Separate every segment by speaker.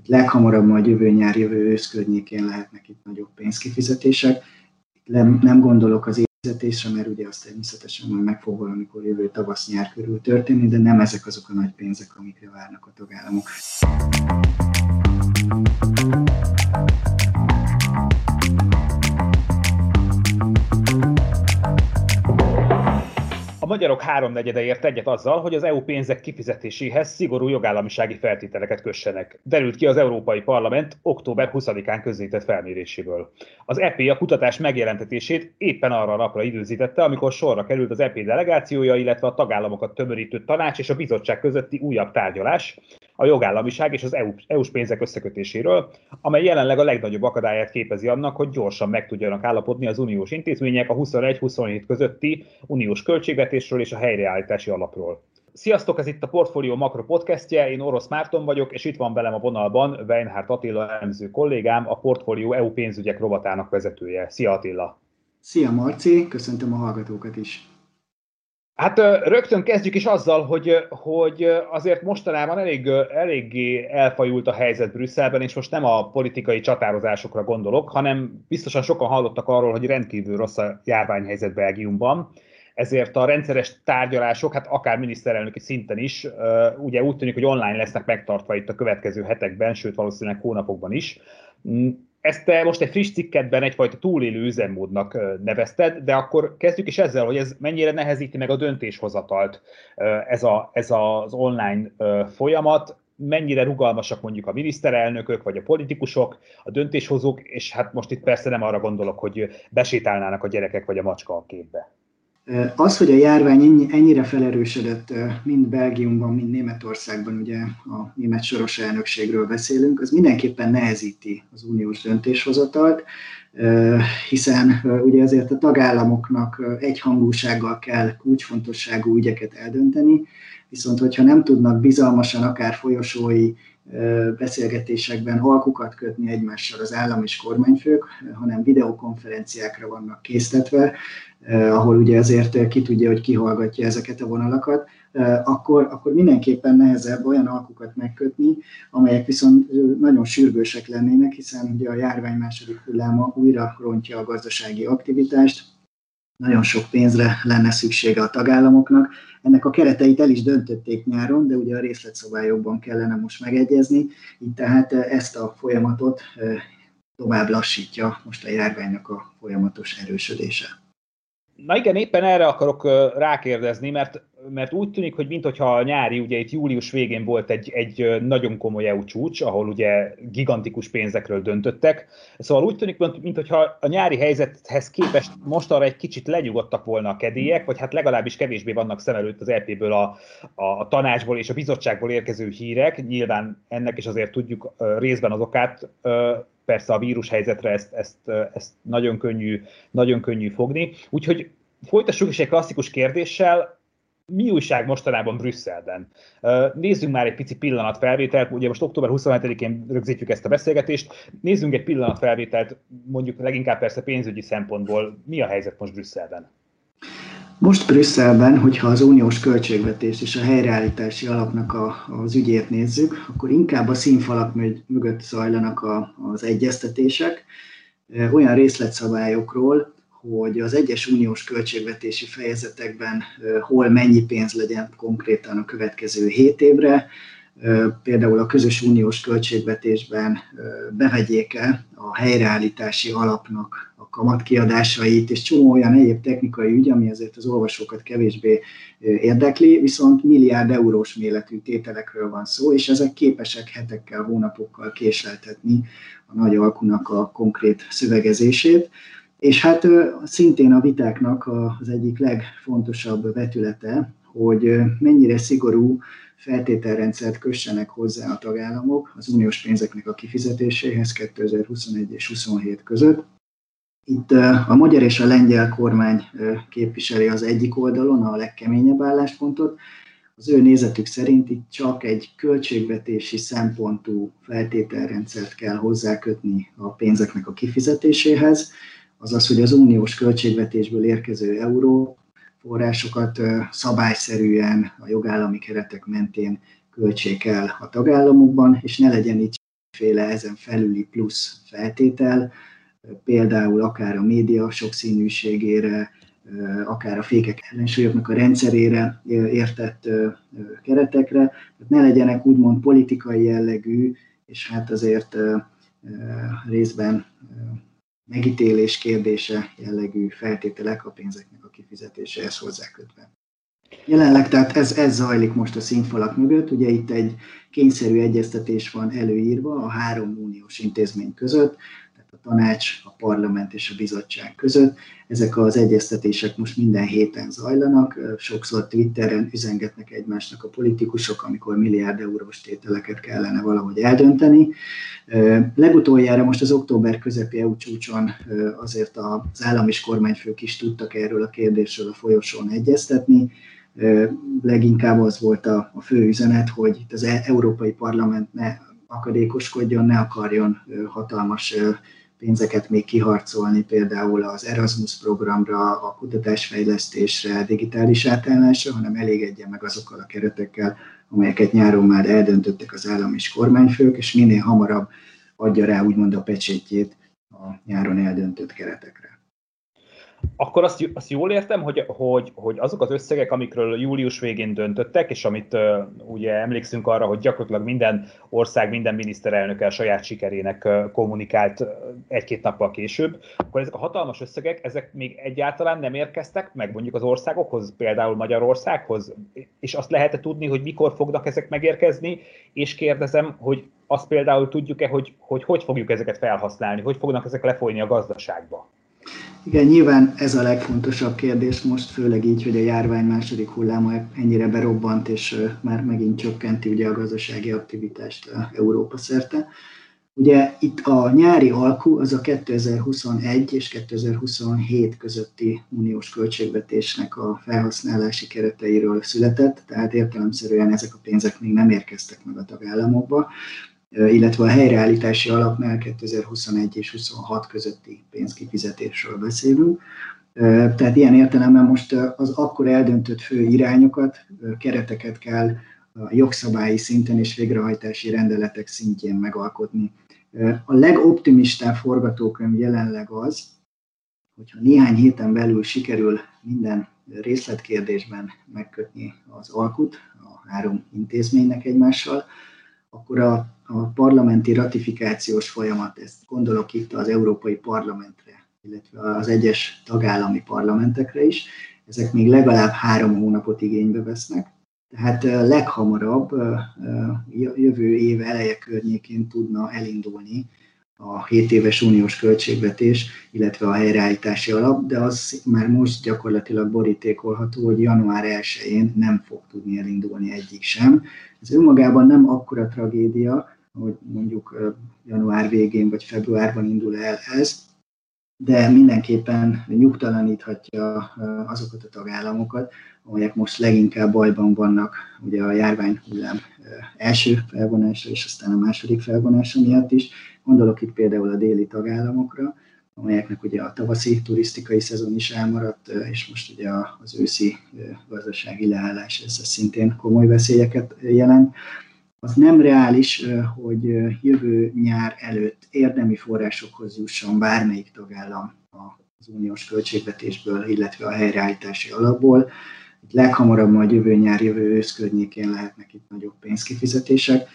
Speaker 1: itt leghamarabb majd jövő nyár, jövő ősz környékén lehetnek itt nagyobb pénzkifizetések. Nem, nem gondolok az fizetésre, mert ugye azt természetesen majd meg fog valamikor jövő tavasz-nyár körül történni, de nem ezek azok a nagy pénzek, amikre várnak a tagállamok.
Speaker 2: Magyarok háromnegyede ért egyet azzal, hogy az EU pénzek kifizetéséhez szigorú jogállamisági feltételeket kössenek. Derült ki az Európai Parlament október 20-án közzétett felméréséből. Az EP a kutatás megjelentetését éppen arra a napra időzítette, amikor sorra került az EP delegációja, illetve a tagállamokat tömörítő tanács és a bizottság közötti újabb tárgyalás, a jogállamiság és az EU, EU-s pénzek összekötéséről, amely jelenleg a legnagyobb akadályát képezi annak, hogy gyorsan meg tudjanak állapodni az uniós intézmények a 21-27 közötti uniós költségvetésről és a helyreállítási alapról. Sziasztok, ez itt a Portfolio Makro podcastje, én Orosz Márton vagyok, és itt van velem a vonalban Weinhardt Attila elemző kollégám, a Portfolio EU pénzügyek rovatának vezetője. Szia Attila!
Speaker 1: Szia Marci, köszöntöm a hallgatókat is!
Speaker 2: Hát rögtön kezdjük is azzal, hogy, hogy azért mostanában elég, eléggé elfajult a helyzet Brüsszelben, és most nem a politikai csatározásokra gondolok, hanem biztosan sokan hallottak arról, hogy rendkívül rossz a járványhelyzet Belgiumban, ezért a rendszeres tárgyalások, hát akár miniszterelnöki szinten is, ugye úgy tűnik, hogy online lesznek megtartva itt a következő hetekben, sőt valószínűleg hónapokban is mm, ezt te most egy friss cikketben egyfajta túlélő üzemmódnak nevezted, de akkor kezdjük is ezzel, hogy ez mennyire nehezíti meg a döntéshozatalt ez, a, ez az online folyamat, mennyire rugalmasak mondjuk a miniszterelnökök, vagy a politikusok, a döntéshozók, és hát most itt persze nem arra gondolok, hogy besétálnának a gyerekek vagy a macska a képbe.
Speaker 1: Az, hogy a járvány ennyire felerősödött mind Belgiumban, mind Németországban, ugye a német soros elnökségről beszélünk, az mindenképpen nehezíti az uniós döntéshozatalt, hiszen ugye ezért a tagállamoknak egyhangúsággal kell kulcsfontosságú ügyeket eldönteni, viszont hogyha nem tudnak bizalmasan akár folyosói beszélgetésekben halkukat kötni egymással az állam és kormányfők, hanem videokonferenciákra vannak késztetve, ahol ugye ezért ki tudja, hogy kihallgatja ezeket a vonalakat, akkor, akkor mindenképpen nehezebb olyan alkukat megkötni, amelyek viszont nagyon sürgősek lennének, hiszen ugye a járvány második hulláma újra rontja a gazdasági aktivitást, nagyon sok pénzre lenne szüksége a tagállamoknak. Ennek a kereteit el is döntötték nyáron, de ugye a részletszabályokban kellene most megegyezni, így tehát ezt a folyamatot tovább lassítja most a járványnak a folyamatos erősödése.
Speaker 2: Na igen, éppen erre akarok rákérdezni, mert, mert úgy tűnik, hogy mintha a nyári, ugye itt július végén volt egy, egy nagyon komoly EU csúcs, ahol ugye gigantikus pénzekről döntöttek. Szóval úgy tűnik, mintha a nyári helyzethez képest most arra egy kicsit lenyugodtak volna a kedélyek, vagy hát legalábbis kevésbé vannak szem előtt az EP-ből a, a, tanácsból és a bizottságból érkező hírek. Nyilván ennek is azért tudjuk részben az okát persze a vírus helyzetre ezt, ezt, ezt nagyon, könnyű, nagyon könnyű fogni. Úgyhogy folytassuk is egy klasszikus kérdéssel, mi újság mostanában Brüsszelben? Nézzünk már egy pici pillanatfelvételt, ugye most október 27-én rögzítjük ezt a beszélgetést, nézzünk egy pillanatfelvételt, mondjuk leginkább persze pénzügyi szempontból, mi a helyzet most Brüsszelben?
Speaker 1: Most Brüsszelben, hogyha az uniós költségvetés és a helyreállítási alapnak a, az ügyét nézzük, akkor inkább a színfalak mögött zajlanak a, az egyeztetések, olyan részletszabályokról, hogy az egyes uniós költségvetési fejezetekben hol mennyi pénz legyen konkrétan a következő 7 évre, például a közös uniós költségvetésben bevegyék-e a helyreállítási alapnak kamatkiadásait, és csomó olyan egyéb technikai ügy, ami azért az olvasókat kevésbé érdekli, viszont milliárd eurós méretű tételekről van szó, és ezek képesek hetekkel, hónapokkal késleltetni a nagy alkunak a konkrét szövegezését. És hát szintén a vitáknak az egyik legfontosabb vetülete, hogy mennyire szigorú feltételrendszert kössenek hozzá a tagállamok az uniós pénzeknek a kifizetéséhez 2021 és 2027 között. Itt a magyar és a lengyel kormány képviseli az egyik oldalon a legkeményebb álláspontot. Az ő nézetük szerint itt csak egy költségvetési szempontú feltételrendszert kell hozzákötni a pénzeknek a kifizetéséhez, azaz, hogy az uniós költségvetésből érkező euró forrásokat szabályszerűen a jogállami keretek mentén költsék el a tagállamokban, és ne legyen itt féle ezen felüli plusz feltétel, például akár a média sokszínűségére, akár a fékek ellensúlyoknak a rendszerére értett keretekre, ne legyenek úgymond politikai jellegű, és hát azért részben megítélés kérdése jellegű feltételek a pénzeknek a kifizetéséhez hozzákötve. Jelenleg tehát ez, ez zajlik most a színfalak mögött, ugye itt egy kényszerű egyeztetés van előírva a három uniós intézmény között, a tanács, a parlament és a bizottság között. Ezek az egyeztetések most minden héten zajlanak, sokszor Twitteren üzengetnek egymásnak a politikusok, amikor milliárd eurós tételeket kellene valahogy eldönteni. Legutoljára most az október közepi EU csúcson azért az állam és kormányfők is tudtak erről a kérdésről a folyosón egyeztetni, leginkább az volt a, a fő üzenet, hogy itt az e- Európai Parlament ne akadékoskodjon, ne akarjon hatalmas pénzeket még kiharcolni, például az Erasmus programra, a kutatásfejlesztésre, digitális átállásra, hanem elégedje meg azokkal a keretekkel, amelyeket nyáron már eldöntöttek az állam és kormányfők, és minél hamarabb adja rá úgymond a pecsétjét a nyáron eldöntött keretekre
Speaker 2: akkor azt, azt jól értem, hogy, hogy, hogy azok az összegek, amikről július végén döntöttek, és amit uh, ugye emlékszünk arra, hogy gyakorlatilag minden ország, minden miniszterelnöke a saját sikerének uh, kommunikált uh, egy-két nappal később, akkor ezek a hatalmas összegek, ezek még egyáltalán nem érkeztek meg mondjuk az országokhoz, például Magyarországhoz, és azt lehet tudni, hogy mikor fognak ezek megérkezni, és kérdezem, hogy azt például tudjuk-e, hogy, hogy hogy fogjuk ezeket felhasználni, hogy fognak ezek lefolyni a gazdaságba?
Speaker 1: Igen, nyilván ez a legfontosabb kérdés most, főleg így, hogy a járvány második hulláma ennyire berobbant, és már megint csökkenti ugye a gazdasági aktivitást Európa szerte. Ugye itt a nyári alkú az a 2021 és 2027 közötti uniós költségvetésnek a felhasználási kereteiről született, tehát értelemszerűen ezek a pénzek még nem érkeztek meg a tagállamokba illetve a helyreállítási alapnál 2021 és 26 közötti pénzkifizetésről beszélünk. Tehát ilyen értelemben most az akkor eldöntött fő irányokat, kereteket kell a jogszabályi szinten és végrehajtási rendeletek szintjén megalkotni. A legoptimistább forgatókönyv jelenleg az, hogyha néhány héten belül sikerül minden részletkérdésben megkötni az alkut a három intézménynek egymással, akkor a a parlamenti ratifikációs folyamat, ezt gondolok itt az Európai Parlamentre, illetve az egyes tagállami parlamentekre is, ezek még legalább három hónapot igénybe vesznek. Tehát leghamarabb jövő év eleje környékén tudna elindulni a 7 éves uniós költségvetés, illetve a helyreállítási alap, de az már most gyakorlatilag borítékolható, hogy január 1-én nem fog tudni elindulni egyik sem. Ez önmagában nem akkora tragédia, hogy mondjuk január végén vagy februárban indul el ez, de mindenképpen nyugtalaníthatja azokat a tagállamokat, amelyek most leginkább bajban vannak ugye a járvány hullám első felvonása és aztán a második felvonása miatt is. Gondolok itt például a déli tagállamokra, amelyeknek ugye a tavaszi turisztikai szezon is elmaradt, és most ugye az őszi gazdasági leállás ez szintén komoly veszélyeket jelent az nem reális, hogy jövő nyár előtt érdemi forrásokhoz jusson bármelyik tagállam az uniós költségvetésből, illetve a helyreállítási alapból. Itt leghamarabb majd jövő nyár, jövő ősz környékén lehetnek itt nagyobb pénzkifizetések.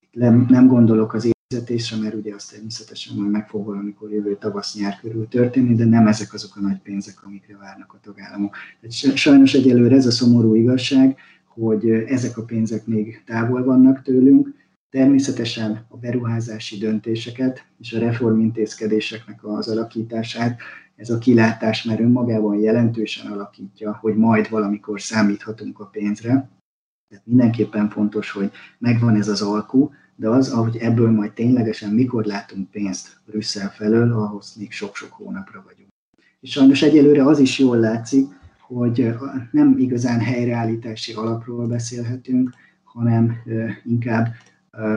Speaker 1: Itt nem, nem gondolok az fizetésre, mert ugye azt természetesen majd meg fog valamikor jövő tavasz-nyár körül történni, de nem ezek azok a nagy pénzek, amikre várnak a tagállamok. Tehát sajnos egyelőre ez a szomorú igazság, hogy ezek a pénzek még távol vannak tőlünk. Természetesen a beruházási döntéseket és a reformintézkedéseknek az alakítását ez a kilátás már önmagában jelentősen alakítja, hogy majd valamikor számíthatunk a pénzre. Tehát mindenképpen fontos, hogy megvan ez az alkú, de az, ahogy ebből majd ténylegesen mikor látunk pénzt Brüsszel felől, ahhoz még sok-sok hónapra vagyunk. És sajnos egyelőre az is jól látszik, hogy nem igazán helyreállítási alapról beszélhetünk, hanem inkább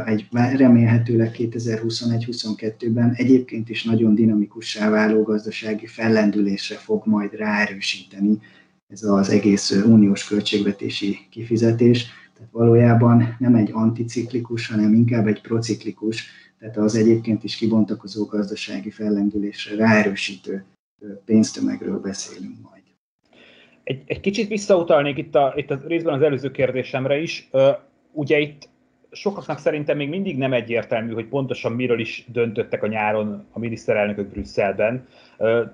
Speaker 1: egy remélhetőleg 2021-22-ben egyébként is nagyon dinamikussá váló gazdasági fellendülésre fog majd ráerősíteni ez az egész uniós költségvetési kifizetés. Tehát valójában nem egy anticiklikus, hanem inkább egy prociklikus, tehát az egyébként is kibontakozó gazdasági fellendülésre ráerősítő pénztömegről beszélünk majd.
Speaker 2: Egy, egy kicsit visszautalnék itt a, itt a részben az előző kérdésemre is. Ugye itt sokaknak szerintem még mindig nem egyértelmű, hogy pontosan miről is döntöttek a nyáron a miniszterelnökök Brüsszelben.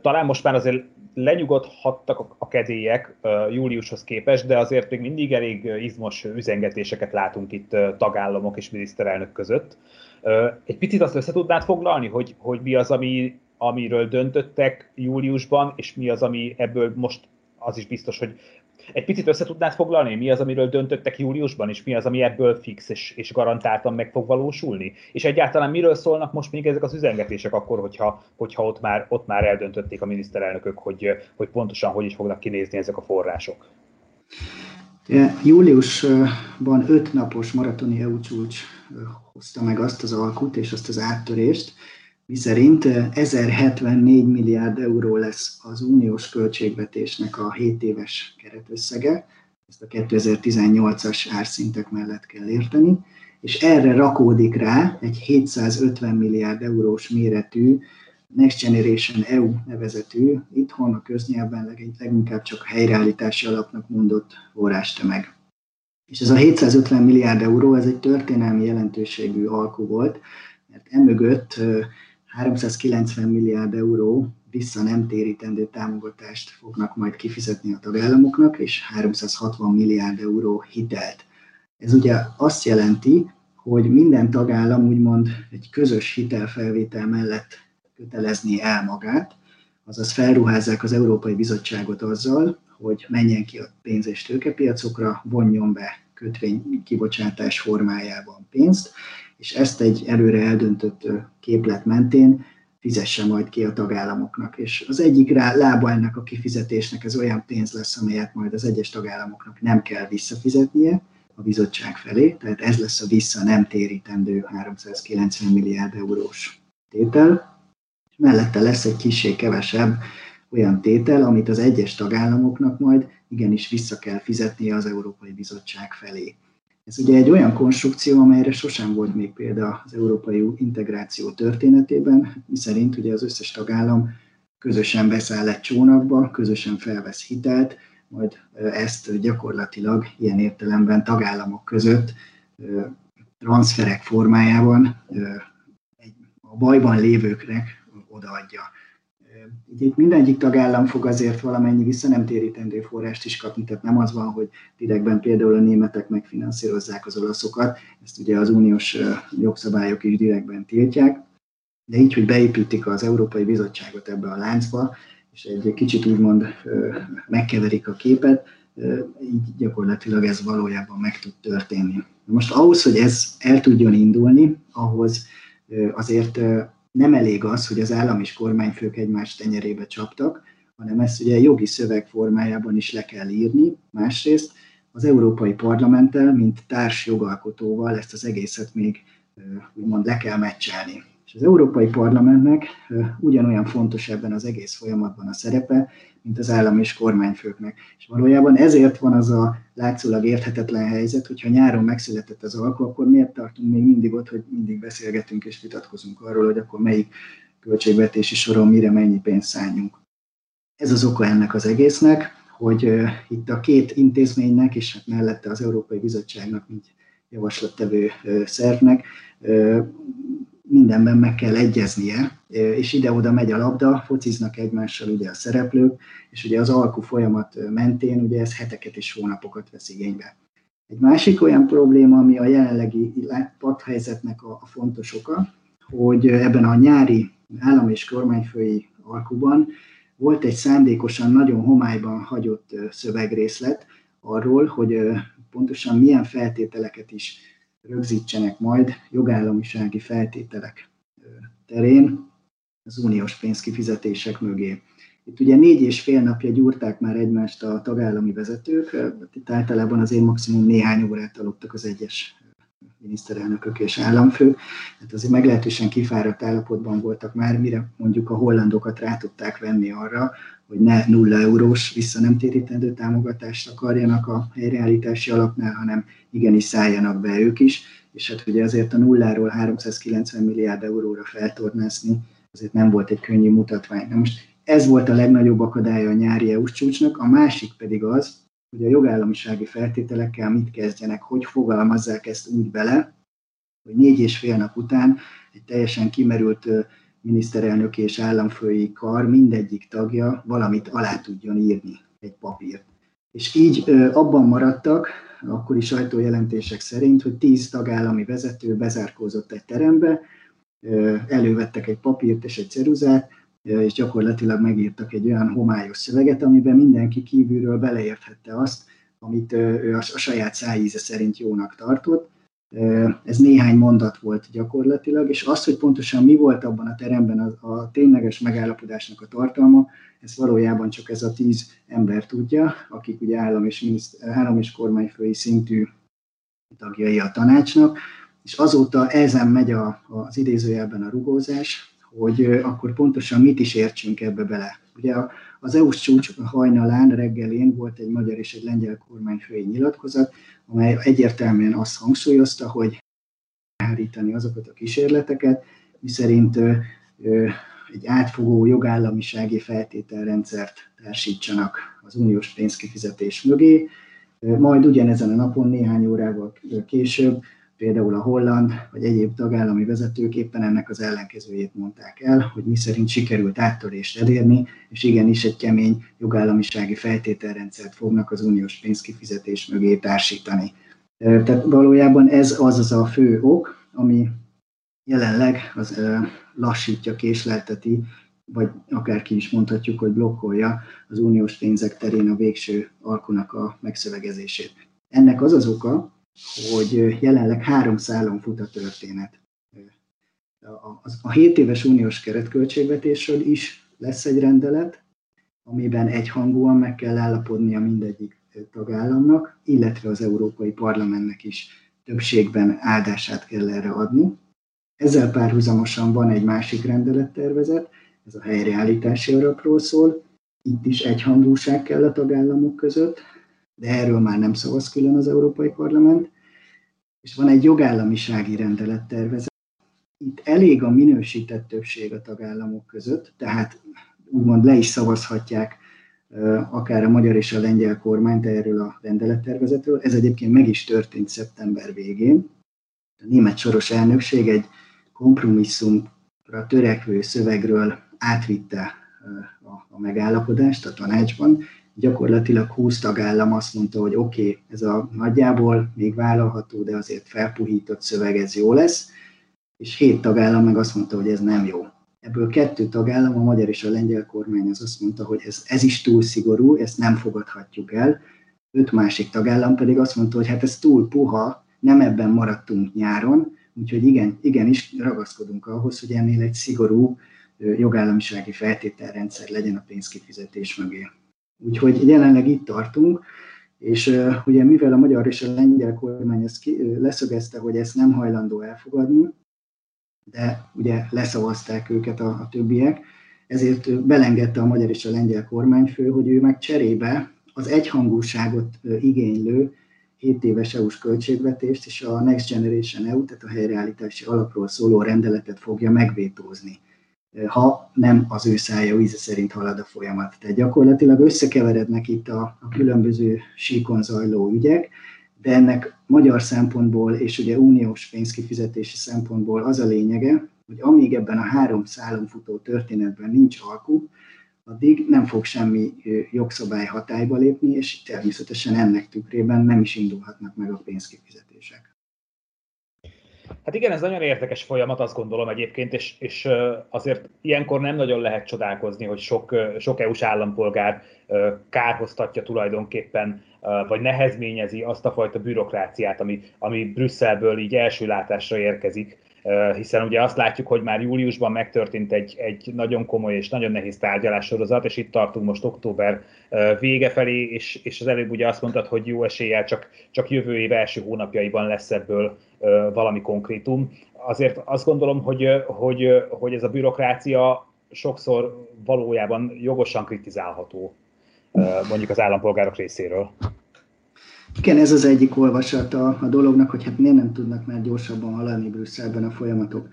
Speaker 2: Talán most már azért lenyugodhattak a kedélyek júliushoz képest, de azért még mindig elég izmos üzengetéseket látunk itt tagállamok és miniszterelnök között. Egy picit azt össze tudnád foglalni, hogy, hogy mi az, ami, amiről döntöttek júliusban, és mi az, ami ebből most az is biztos, hogy egy picit össze tudnád foglalni, mi az, amiről döntöttek júliusban, és mi az, ami ebből fix és, és garantáltan meg fog valósulni? És egyáltalán miről szólnak most még ezek az üzengetések akkor, hogyha, hogyha ott, már, ott már eldöntötték a miniszterelnökök, hogy, hogy pontosan hogy is fognak kinézni ezek a források?
Speaker 1: Júliusban öt napos maratoni EU csúcs hozta meg azt az alkut és azt az áttörést, miszerint 1074 milliárd euró lesz az uniós költségvetésnek a 7 éves keretösszege, ezt a 2018-as árszintek mellett kell érteni, és erre rakódik rá egy 750 milliárd eurós méretű Next Generation EU nevezetű, itthon a köznyelvben leginkább csak helyreállítási alapnak mondott forrástömeg. És ez a 750 milliárd euró, ez egy történelmi jelentőségű alkú volt, mert emögött 390 milliárd euró vissza nem térítendő támogatást fognak majd kifizetni a tagállamoknak, és 360 milliárd euró hitelt. Ez ugye azt jelenti, hogy minden tagállam úgymond egy közös hitelfelvétel mellett kötelezni el magát, azaz felruházzák az Európai Bizottságot azzal, hogy menjen ki a pénz- és tőkepiacokra, vonjon be kötvény kibocsátás formájában pénzt, és ezt egy előre eldöntött képlet mentén fizesse majd ki a tagállamoknak. És az egyik lába ennek a kifizetésnek ez olyan pénz lesz, amelyet majd az egyes tagállamoknak nem kell visszafizetnie a bizottság felé, tehát ez lesz a vissza nem térítendő 390 milliárd eurós tétel, mellette lesz egy kicsi kevesebb olyan tétel, amit az egyes tagállamoknak majd igenis vissza kell fizetnie az Európai Bizottság felé. Ez ugye egy olyan konstrukció, amelyre sosem volt még példa az európai integráció történetében, miszerint ugye az összes tagállam közösen beszáll egy csónakba, közösen felvesz hitelt, majd ezt gyakorlatilag ilyen értelemben tagállamok között transferek formájában a bajban lévőknek odaadja. Így itt mindegyik tagállam fog azért valamennyi vissza nem térítendő forrást is kapni, tehát nem az van, hogy direktben például a németek megfinanszírozzák az olaszokat, ezt ugye az uniós jogszabályok is direktben tiltják, de így, hogy beépítik az Európai Bizottságot ebbe a láncba, és egy kicsit úgymond megkeverik a képet, így gyakorlatilag ez valójában meg tud történni. Most ahhoz, hogy ez el tudjon indulni, ahhoz azért nem elég az, hogy az állam és kormányfők egymás tenyerébe csaptak, hanem ezt ugye jogi szöveg formájában is le kell írni. Másrészt az Európai Parlamenttel, mint társ jogalkotóval ezt az egészet még úgymond le kell meccselni. És az Európai Parlamentnek ugyanolyan fontos ebben az egész folyamatban a szerepe, mint az állam és kormányfőknek. És valójában ezért van az a látszólag érthetetlen helyzet, hogyha nyáron megszületett az alkó, akkor miért tartunk még mindig ott, hogy mindig beszélgetünk és vitatkozunk arról, hogy akkor melyik költségvetési soron mire mennyi pénzt szálljunk. Ez az oka ennek az egésznek, hogy itt a két intézménynek, és hát mellette az Európai Bizottságnak, mint javaslattevő szervnek, mindenben meg kell egyeznie, és ide-oda megy a labda, fociznak egymással ugye a szereplők, és ugye az alkú folyamat mentén ugye ez heteket és hónapokat vesz igénybe. Egy másik olyan probléma, ami a jelenlegi padhelyzetnek a, a fontos oka, hogy ebben a nyári állam és kormányfői alkuban volt egy szándékosan nagyon homályban hagyott szövegrészlet arról, hogy pontosan milyen feltételeket is rögzítsenek majd jogállamisági feltételek terén az uniós pénzkifizetések mögé. Itt ugye négy és fél napja gyúrták már egymást a tagállami vezetők, itt általában azért maximum néhány órát aludtak az egyes miniszterelnökök és államfők, tehát azért meglehetősen kifáradt állapotban voltak már, mire mondjuk a hollandokat rá tudták venni arra, hogy ne nulla eurós vissza nem támogatást akarjanak a helyreállítási alapnál, hanem igenis szálljanak be ők is, és hát ugye azért a nulláról 390 milliárd euróra feltornászni, azért nem volt egy könnyű mutatvány. Na most ez volt a legnagyobb akadálya a nyári EU csúcsnak, a másik pedig az, hogy a jogállamisági feltételekkel mit kezdjenek, hogy fogalmazzák ezt úgy bele, hogy négy és fél nap után egy teljesen kimerült miniszterelnök és államfői kar mindegyik tagja valamit alá tudjon írni egy papírt. És így abban maradtak, akkori sajtójelentések szerint, hogy tíz tagállami vezető bezárkózott egy terembe, elővettek egy papírt és egy ceruzát, és gyakorlatilag megírtak egy olyan homályos szöveget, amiben mindenki kívülről beleérthette azt, amit ő a saját szájíze szerint jónak tartott. Ez néhány mondat volt gyakorlatilag, és az, hogy pontosan mi volt abban a teremben a, a tényleges megállapodásnak a tartalma, ez valójában csak ez a tíz ember tudja, akik ugye állam és, miniszt, állam és kormányfői szintű tagjai a tanácsnak, és azóta ezen megy a, az idézőjelben a rugózás, hogy akkor pontosan mit is értsünk ebbe bele. Ugye az EU-s csúcs hajnalán, reggelén volt egy magyar és egy lengyel kormányfői nyilatkozat, amely egyértelműen azt hangsúlyozta, hogy hárítani azokat a kísérleteket, miszerint egy átfogó jogállamisági feltételrendszert társítsanak az uniós pénzkifizetés mögé. Majd ugyanezen a napon néhány órával később például a holland vagy egyéb tagállami vezetők éppen ennek az ellenkezőjét mondták el, hogy mi szerint sikerült áttörést elérni, és igenis egy kemény jogállamisági feltételrendszert fognak az uniós pénzkifizetés mögé társítani. Tehát valójában ez az az a fő ok, ami jelenleg az lassítja, késlelteti, vagy akár ki is mondhatjuk, hogy blokkolja az uniós pénzek terén a végső alkunak a megszövegezését. Ennek az az oka, hogy jelenleg három szálon fut a történet. A, a 7 éves uniós keretköltségvetésről is lesz egy rendelet, amiben egyhangúan meg kell állapodnia mindegyik tagállamnak, illetve az Európai Parlamentnek is többségben áldását kell erre adni. Ezzel párhuzamosan van egy másik rendelettervezet, ez a helyreállítási alapról szól, itt is egyhangúság kell a tagállamok között, de erről már nem szavaz külön az Európai Parlament, és van egy jogállamisági rendelettervezet. Itt elég a minősített többség a tagállamok között, tehát úgymond le is szavazhatják akár a magyar és a lengyel kormányt erről a rendelettervezetről. Ez egyébként meg is történt szeptember végén. A német soros elnökség egy kompromisszumra törekvő szövegről átvitte a megállapodást a tanácsban, gyakorlatilag 20 tagállam azt mondta, hogy oké, okay, ez a nagyjából még vállalható, de azért felpuhított szöveg, ez jó lesz, és hét tagállam meg azt mondta, hogy ez nem jó. Ebből kettő tagállam, a magyar és a lengyel kormány az azt mondta, hogy ez, ez is túl szigorú, ezt nem fogadhatjuk el. Öt másik tagállam pedig azt mondta, hogy hát ez túl puha, nem ebben maradtunk nyáron, úgyhogy igen, igenis ragaszkodunk ahhoz, hogy ennél egy szigorú jogállamisági feltételrendszer legyen a pénzkifizetés mögé. Úgyhogy jelenleg itt tartunk, és ugye mivel a magyar és a lengyel kormány ezt leszögezte, hogy ezt nem hajlandó elfogadni, de ugye leszavazták őket a, a többiek, ezért belengedte a magyar és a lengyel kormányfő, hogy ő meg cserébe az egyhangúságot igénylő 7 éves EU-s költségvetést és a Next Generation EU, tehát a helyreállítási alapról szóló rendeletet fogja megvétózni ha nem az ő szája íze szerint halad a folyamat. Tehát gyakorlatilag összekeverednek itt a, a különböző síkon zajló ügyek, de ennek magyar szempontból és ugye uniós pénzkifizetési szempontból az a lényege, hogy amíg ebben a három szálon futó történetben nincs alkú, addig nem fog semmi jogszabály hatályba lépni, és természetesen ennek tükrében nem is indulhatnak meg a pénzkifizetések.
Speaker 2: Hát igen, ez nagyon érdekes folyamat, azt gondolom egyébként, és, és azért ilyenkor nem nagyon lehet csodálkozni, hogy sok, sok EU-s állampolgár kárhoztatja tulajdonképpen, vagy nehezményezi azt a fajta bürokráciát, ami, ami Brüsszelből így első látásra érkezik, hiszen ugye azt látjuk, hogy már júliusban megtörtént egy, egy nagyon komoly és nagyon nehéz tárgyalássorozat, és itt tartunk most október vége felé, és, és az előbb ugye azt mondtad, hogy jó eséllyel csak, csak jövő év első hónapjaiban lesz ebből valami konkrétum. Azért azt gondolom, hogy, hogy, hogy ez a bürokrácia sokszor valójában jogosan kritizálható mondjuk az állampolgárok részéről.
Speaker 1: Igen, ez az egyik olvasata a dolognak, hogy hát miért nem tudnak már gyorsabban haladni Brüsszelben a folyamatok.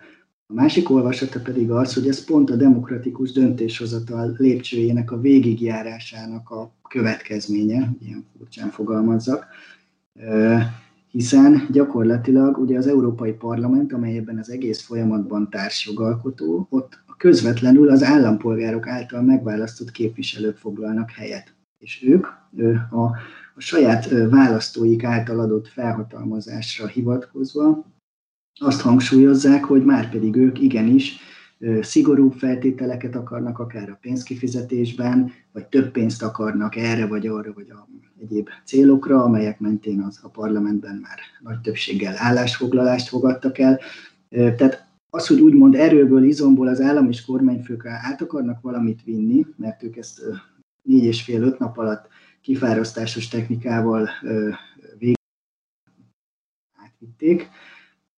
Speaker 1: A másik olvasata pedig az, hogy ez pont a demokratikus döntéshozatal lépcsőjének a végigjárásának a következménye, ilyen furcsán fogalmazzak, hiszen gyakorlatilag ugye az Európai Parlament, amely ebben az egész folyamatban társjogalkotó, ott közvetlenül az állampolgárok által megválasztott képviselők foglalnak helyet. És ők a, a saját választóik által adott felhatalmazásra hivatkozva azt hangsúlyozzák, hogy már pedig ők igenis szigorúbb feltételeket akarnak, akár a pénzkifizetésben, vagy több pénzt akarnak erre, vagy arra, vagy a egyéb célokra, amelyek mentén az a parlamentben már nagy többséggel állásfoglalást fogadtak el. Tehát az, hogy úgymond erőből, izomból az állam és kormányfők át akarnak valamit vinni, mert ők ezt négy és fél, öt nap alatt kifárasztásos technikával végig átvitték,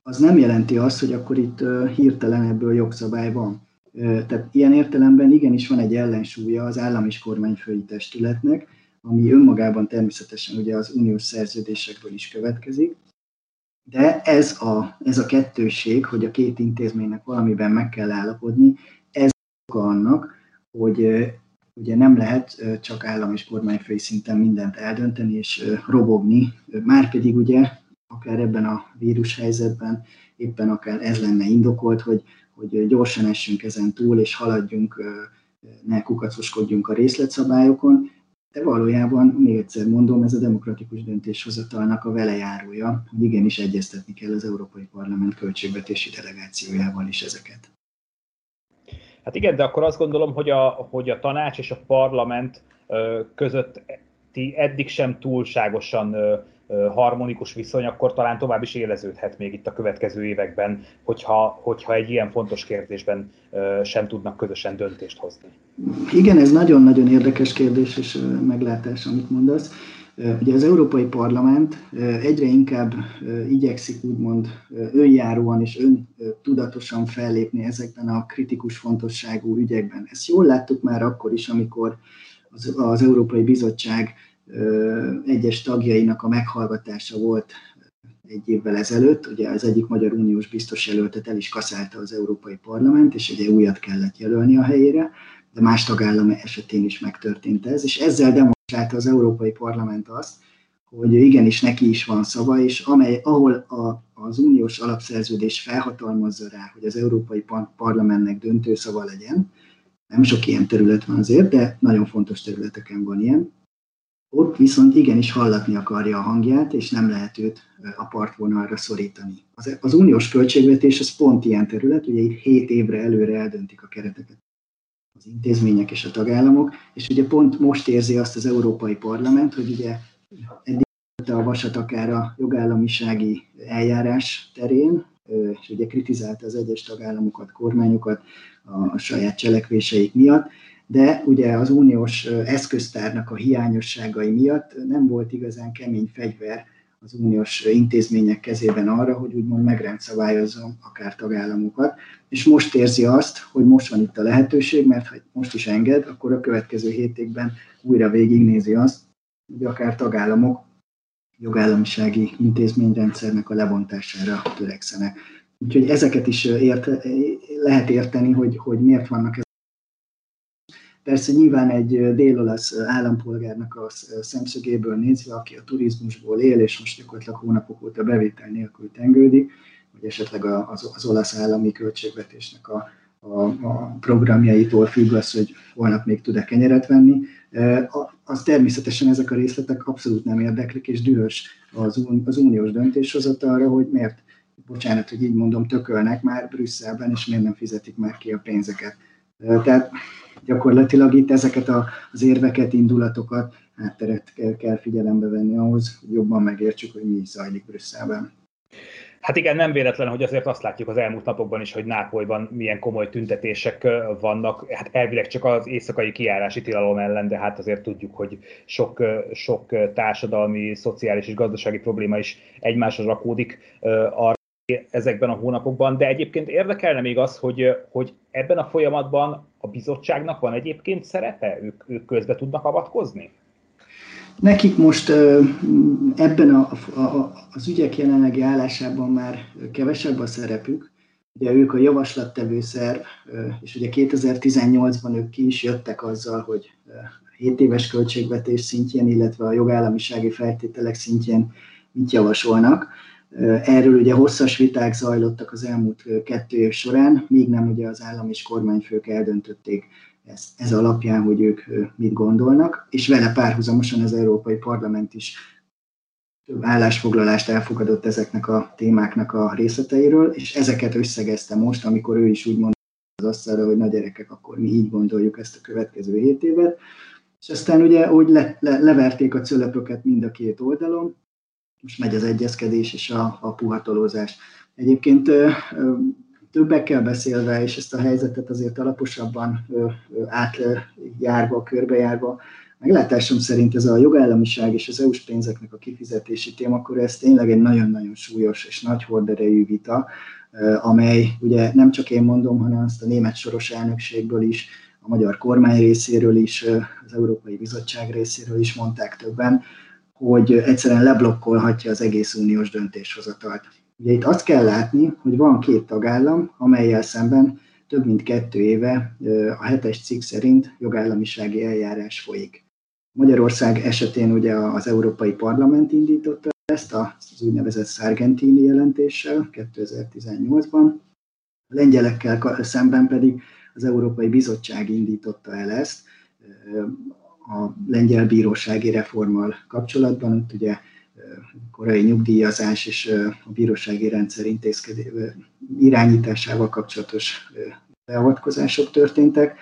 Speaker 1: az nem jelenti azt, hogy akkor itt hirtelen ebből jogszabály van. Tehát ilyen értelemben igenis van egy ellensúlya az állam és kormányfői testületnek, ami önmagában természetesen ugye az uniós szerződésekből is következik, de ez a, ez a kettőség, hogy a két intézménynek valamiben meg kell állapodni, ez oka annak, hogy ugye nem lehet csak állam és kormányfői szinten mindent eldönteni és robogni, már pedig ugye akár ebben a vírushelyzetben éppen akár ez lenne indokolt, hogy, hogy gyorsan essünk ezen túl, és haladjunk, ne kukacoskodjunk a részletszabályokon, de valójában, még egyszer mondom, ez a demokratikus döntéshozatalnak a velejárója, hogy igenis egyeztetni kell az Európai Parlament költségvetési delegációjával is ezeket.
Speaker 2: Hát igen, de akkor azt gondolom, hogy a, hogy a tanács és a parlament közötti eddig sem túlságosan harmonikus viszony, akkor talán tovább is éleződhet még itt a következő években, hogyha, hogyha egy ilyen fontos kérdésben sem tudnak közösen döntést hozni.
Speaker 1: Igen, ez nagyon-nagyon érdekes kérdés és meglátás, amit mondasz. Ugye az Európai Parlament egyre inkább igyekszik úgymond önjáróan és öntudatosan fellépni ezekben a kritikus fontosságú ügyekben. Ezt jól láttuk már akkor is, amikor az, az Európai Bizottság egyes tagjainak a meghallgatása volt egy évvel ezelőtt, ugye az egyik Magyar Uniós biztos jelöltet el is kaszálta az Európai Parlament, és ugye újat kellett jelölni a helyére, de más tagállam esetén is megtörtént ez, és ezzel demonstrálta az Európai Parlament azt, hogy igenis neki is van szava, és amely, ahol a, az uniós alapszerződés felhatalmazza rá, hogy az Európai Parlamentnek döntő szava legyen, nem sok ilyen terület van azért, de nagyon fontos területeken van ilyen, ott viszont igenis hallatni akarja a hangját, és nem lehet őt a partvonalra szorítani. Az, az uniós költségvetés az pont ilyen terület, ugye itt 7 évre előre eldöntik a kereteket az intézmények és a tagállamok, és ugye pont most érzi azt az Európai Parlament, hogy ugye eddig a vasat akár a jogállamisági eljárás terén, és ugye kritizálta az egyes tagállamokat, kormányokat a saját cselekvéseik miatt, de ugye az uniós eszköztárnak a hiányosságai miatt nem volt igazán kemény fegyver az uniós intézmények kezében arra, hogy úgymond megrendszabályozzon akár tagállamokat, és most érzi azt, hogy most van itt a lehetőség, mert ha most is enged, akkor a következő hét évben újra végignézi azt, hogy akár tagállamok jogállamisági intézményrendszernek a lebontására törekszenek. Úgyhogy ezeket is ért, lehet érteni, hogy, hogy miért vannak Persze nyilván egy dél-olasz állampolgárnak a szemszögéből nézve, aki a turizmusból él, és most gyakorlatilag hónapok óta bevétel nélkül tengődik, vagy esetleg az, az olasz állami költségvetésnek a, a, a programjaitól függ az, hogy holnap még tud-e kenyeret venni. Az természetesen ezek a részletek abszolút nem érdeklik, és dühös az, az uniós döntéshozatalra, hogy miért, bocsánat, hogy így mondom, tökölnek már Brüsszelben, és miért nem fizetik meg ki a pénzeket. Tehát gyakorlatilag itt ezeket a, az érveket, indulatokat, hátteret kell, kell figyelembe venni ahhoz, hogy jobban megértsük, hogy mi is zajlik Brüsszelben.
Speaker 2: Hát igen, nem véletlen, hogy azért azt látjuk az elmúlt napokban is, hogy Nápolyban milyen komoly tüntetések vannak. Hát elvileg csak az éjszakai kiárási tilalom ellen, de hát azért tudjuk, hogy sok, sok társadalmi, szociális és gazdasági probléma is egymásra rakódik arra ezekben a hónapokban, de egyébként érdekelne még az, hogy, hogy ebben a folyamatban a bizottságnak van egyébként szerepe? Ők, ők közbe tudnak avatkozni?
Speaker 1: Nekik most ebben a, a, az ügyek jelenlegi állásában már kevesebb a szerepük. Ugye ők a javaslattevő szerv, és ugye 2018-ban ők ki is jöttek azzal, hogy 7 éves költségvetés szintjén, illetve a jogállamisági feltételek szintjén mit javasolnak. Erről ugye hosszas viták zajlottak az elmúlt kettő év során, míg nem ugye az állam és kormányfők eldöntötték ez, ez alapján, hogy ők mit gondolnak, és vele párhuzamosan az Európai Parlament is több állásfoglalást elfogadott ezeknek a témáknak a részleteiről, és ezeket összegezte most, amikor ő is úgy mondta az asztalra, hogy na gyerekek, akkor mi így gondoljuk ezt a következő hét évet. És aztán ugye, hogy le, le, leverték a cölöpöket mind a két oldalon, most megy az egyezkedés és a, a puhatolózás. Egyébként többekkel beszélve, és ezt a helyzetet azért alaposabban átjárva, körbejárva, meglátásom szerint ez a jogállamiság és az EU-s pénzeknek a kifizetési témakor, ez tényleg egy nagyon-nagyon súlyos és nagy horderejű vita, amely ugye nem csak én mondom, hanem azt a német soros elnökségből is, a magyar kormány részéről is, az Európai Bizottság részéről is mondták többen, hogy egyszerűen leblokkolhatja az egész uniós döntéshozatalt. Ugye itt azt kell látni, hogy van két tagállam, amelyel szemben több mint kettő éve a hetes cikk szerint jogállamisági eljárás folyik. Magyarország esetén ugye az Európai Parlament indította ezt az úgynevezett Sargentini jelentéssel 2018-ban, a lengyelekkel szemben pedig az Európai Bizottság indította el ezt a lengyel bírósági reformmal kapcsolatban. Ott ugye korai nyugdíjazás és a bírósági rendszer intézkedé, irányításával kapcsolatos beavatkozások történtek,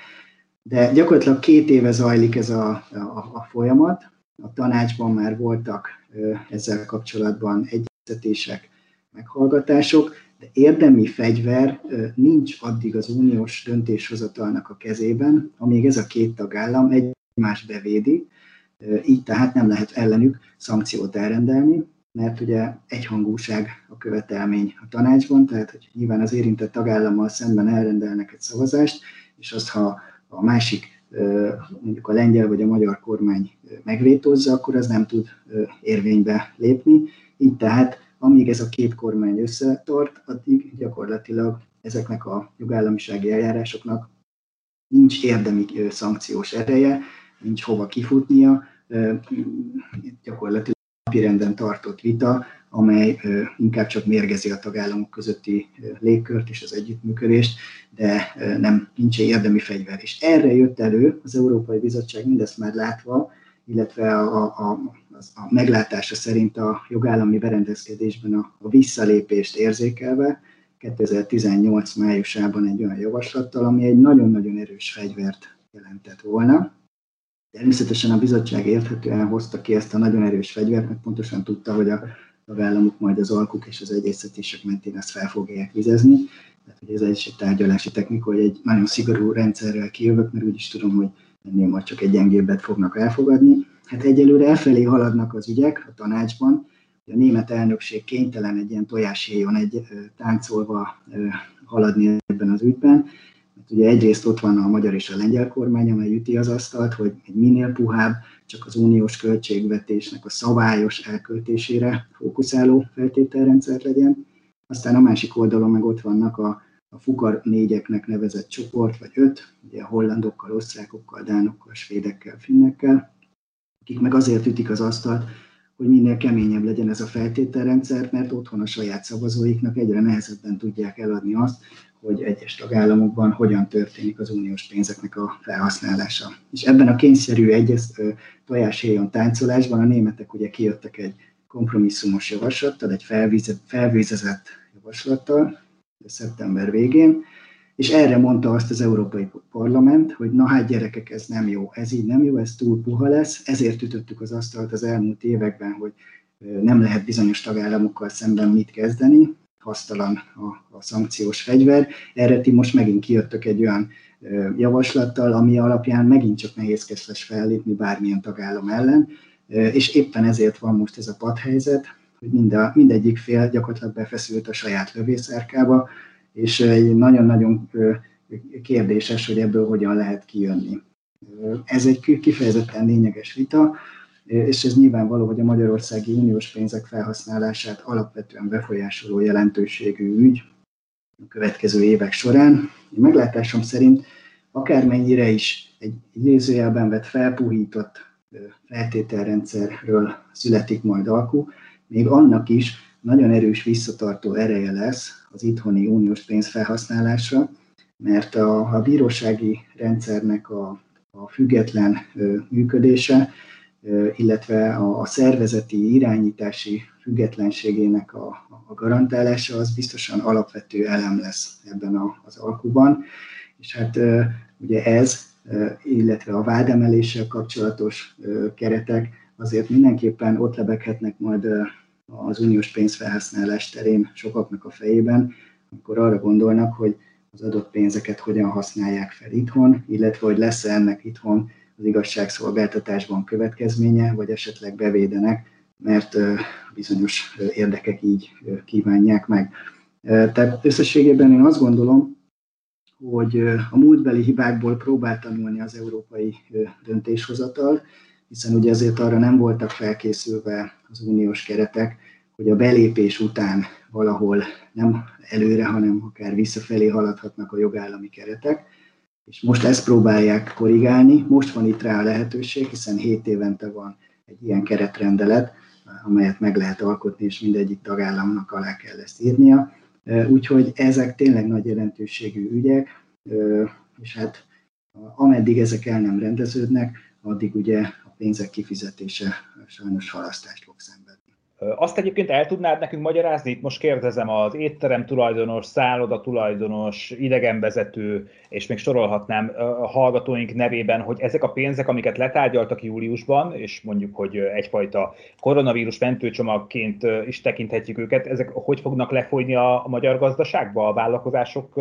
Speaker 1: de gyakorlatilag két éve zajlik ez a, a, a folyamat. A tanácsban már voltak ezzel kapcsolatban egyeztetések, meghallgatások, de érdemi fegyver nincs addig az uniós döntéshozatalnak a kezében, amíg ez a két tagállam egymást bevédi, így tehát nem lehet ellenük szankciót elrendelni, mert ugye egyhangúság a követelmény a tanácsban, tehát hogy nyilván az érintett tagállammal szemben elrendelnek egy szavazást, és azt, ha a másik mondjuk a lengyel vagy a magyar kormány megvétózza, akkor az nem tud érvénybe lépni. Így tehát, amíg ez a két kormány összetart, addig gyakorlatilag ezeknek a jogállamisági eljárásoknak nincs érdemi szankciós ereje, nincs hova kifutnia, gyakorlatilag napirenden tartott vita, amely inkább csak mérgezi a tagállamok közötti légkört és az együttműködést, de nem nincs érdemi fegyver. És erre jött elő az Európai Bizottság mindezt már látva, illetve a, a, a meglátása szerint a jogállami berendezkedésben a, a visszalépést érzékelve 2018 májusában egy olyan javaslattal, ami egy nagyon-nagyon erős fegyvert jelentett volna, Természetesen a bizottság érthetően hozta ki ezt a nagyon erős fegyvert, mert pontosan tudta, hogy a tagállamok majd az alkuk és az egyeztetések mentén ezt fel fogják vizezni. Tehát hogy ez egy tárgyalási technika, hogy egy nagyon szigorú rendszerrel kijövök, mert úgyis tudom, hogy ennél majd csak egy gyengébbet fognak elfogadni. Hát egyelőre elfelé haladnak az ügyek a tanácsban, a német elnökség kénytelen egy ilyen tojáshéjon egy táncolva haladni ebben az ügyben, ugye egyrészt ott van a magyar és a lengyel kormány, amely üti az asztalt, hogy egy minél puhább, csak az uniós költségvetésnek a szabályos elköltésére fókuszáló feltételrendszer legyen. Aztán a másik oldalon meg ott vannak a, a Fukar négyeknek nevezett csoport, vagy öt, ugye hollandokkal, osztrákokkal, dánokkal, svédekkel, finnekkel, akik meg azért ütik az asztalt, hogy minél keményebb legyen ez a feltételrendszer, mert otthon a saját szavazóiknak egyre nehezebben tudják eladni azt, hogy egyes tagállamokban hogyan történik az uniós pénzeknek a felhasználása. És ebben a kényszerű egyes tojáshéjon táncolásban a németek ugye kijöttek egy kompromisszumos javaslattal, egy felvízezett javaslattal szeptember végén, és erre mondta azt az Európai Parlament, hogy na hát gyerekek, ez nem jó, ez így nem jó, ez túl puha lesz, ezért ütöttük az asztalt az elmúlt években, hogy nem lehet bizonyos tagállamokkal szemben mit kezdeni, hasztalan a, a szankciós fegyver. Erre ti most megint kijöttök egy olyan javaslattal, ami alapján megint csak nehézkes lesz fellépni bármilyen tagállam ellen, és éppen ezért van most ez a padhelyzet, hogy mind a, mindegyik fél gyakorlatilag befeszült a saját lövészárkába, és egy nagyon-nagyon kérdéses, hogy ebből hogyan lehet kijönni. Ez egy kifejezetten lényeges vita, és ez nyilvánvaló, hogy a Magyarországi Uniós pénzek felhasználását alapvetően befolyásoló jelentőségű ügy a következő évek során. Én meglátásom szerint akármennyire is egy idézőjelben vett felpuhított feltételrendszerről születik majd alkú, még annak is nagyon erős visszatartó ereje lesz az itthoni uniós pénz felhasználásra, mert a, a bírósági rendszernek a, a független működése, illetve a, szervezeti irányítási függetlenségének a, a garantálása az biztosan alapvető elem lesz ebben a, az alkuban. És hát ugye ez, illetve a vádemeléssel kapcsolatos keretek azért mindenképpen ott lebeghetnek majd az uniós pénzfelhasználás terén sokaknak a fejében, amikor arra gondolnak, hogy az adott pénzeket hogyan használják fel itthon, illetve hogy lesz-e ennek itthon az igazságszolgáltatásban következménye, vagy esetleg bevédenek, mert bizonyos érdekek így kívánják meg. Tehát összességében én azt gondolom, hogy a múltbeli hibákból próbál tanulni az európai döntéshozatal, hiszen ugye ezért arra nem voltak felkészülve az uniós keretek, hogy a belépés után valahol nem előre, hanem akár visszafelé haladhatnak a jogállami keretek, és most ezt próbálják korrigálni. Most van itt rá a lehetőség, hiszen 7 évente van egy ilyen keretrendelet, amelyet meg lehet alkotni, és mindegyik tagállamnak alá kell ezt írnia. Úgyhogy ezek tényleg nagy jelentőségű ügyek, és hát ameddig ezek el nem rendeződnek, addig ugye a pénzek kifizetése sajnos halasztást fog szenvedni.
Speaker 2: Azt egyébként el tudnád nekünk magyarázni? Itt most kérdezem az étterem tulajdonos, szálloda tulajdonos, idegenvezető, és még sorolhatnám a hallgatóink nevében, hogy ezek a pénzek, amiket letárgyaltak júliusban, és mondjuk, hogy egyfajta koronavírus mentőcsomagként is tekinthetjük őket, ezek hogy fognak lefolyni a, magyar gazdaságba, a vállalkozások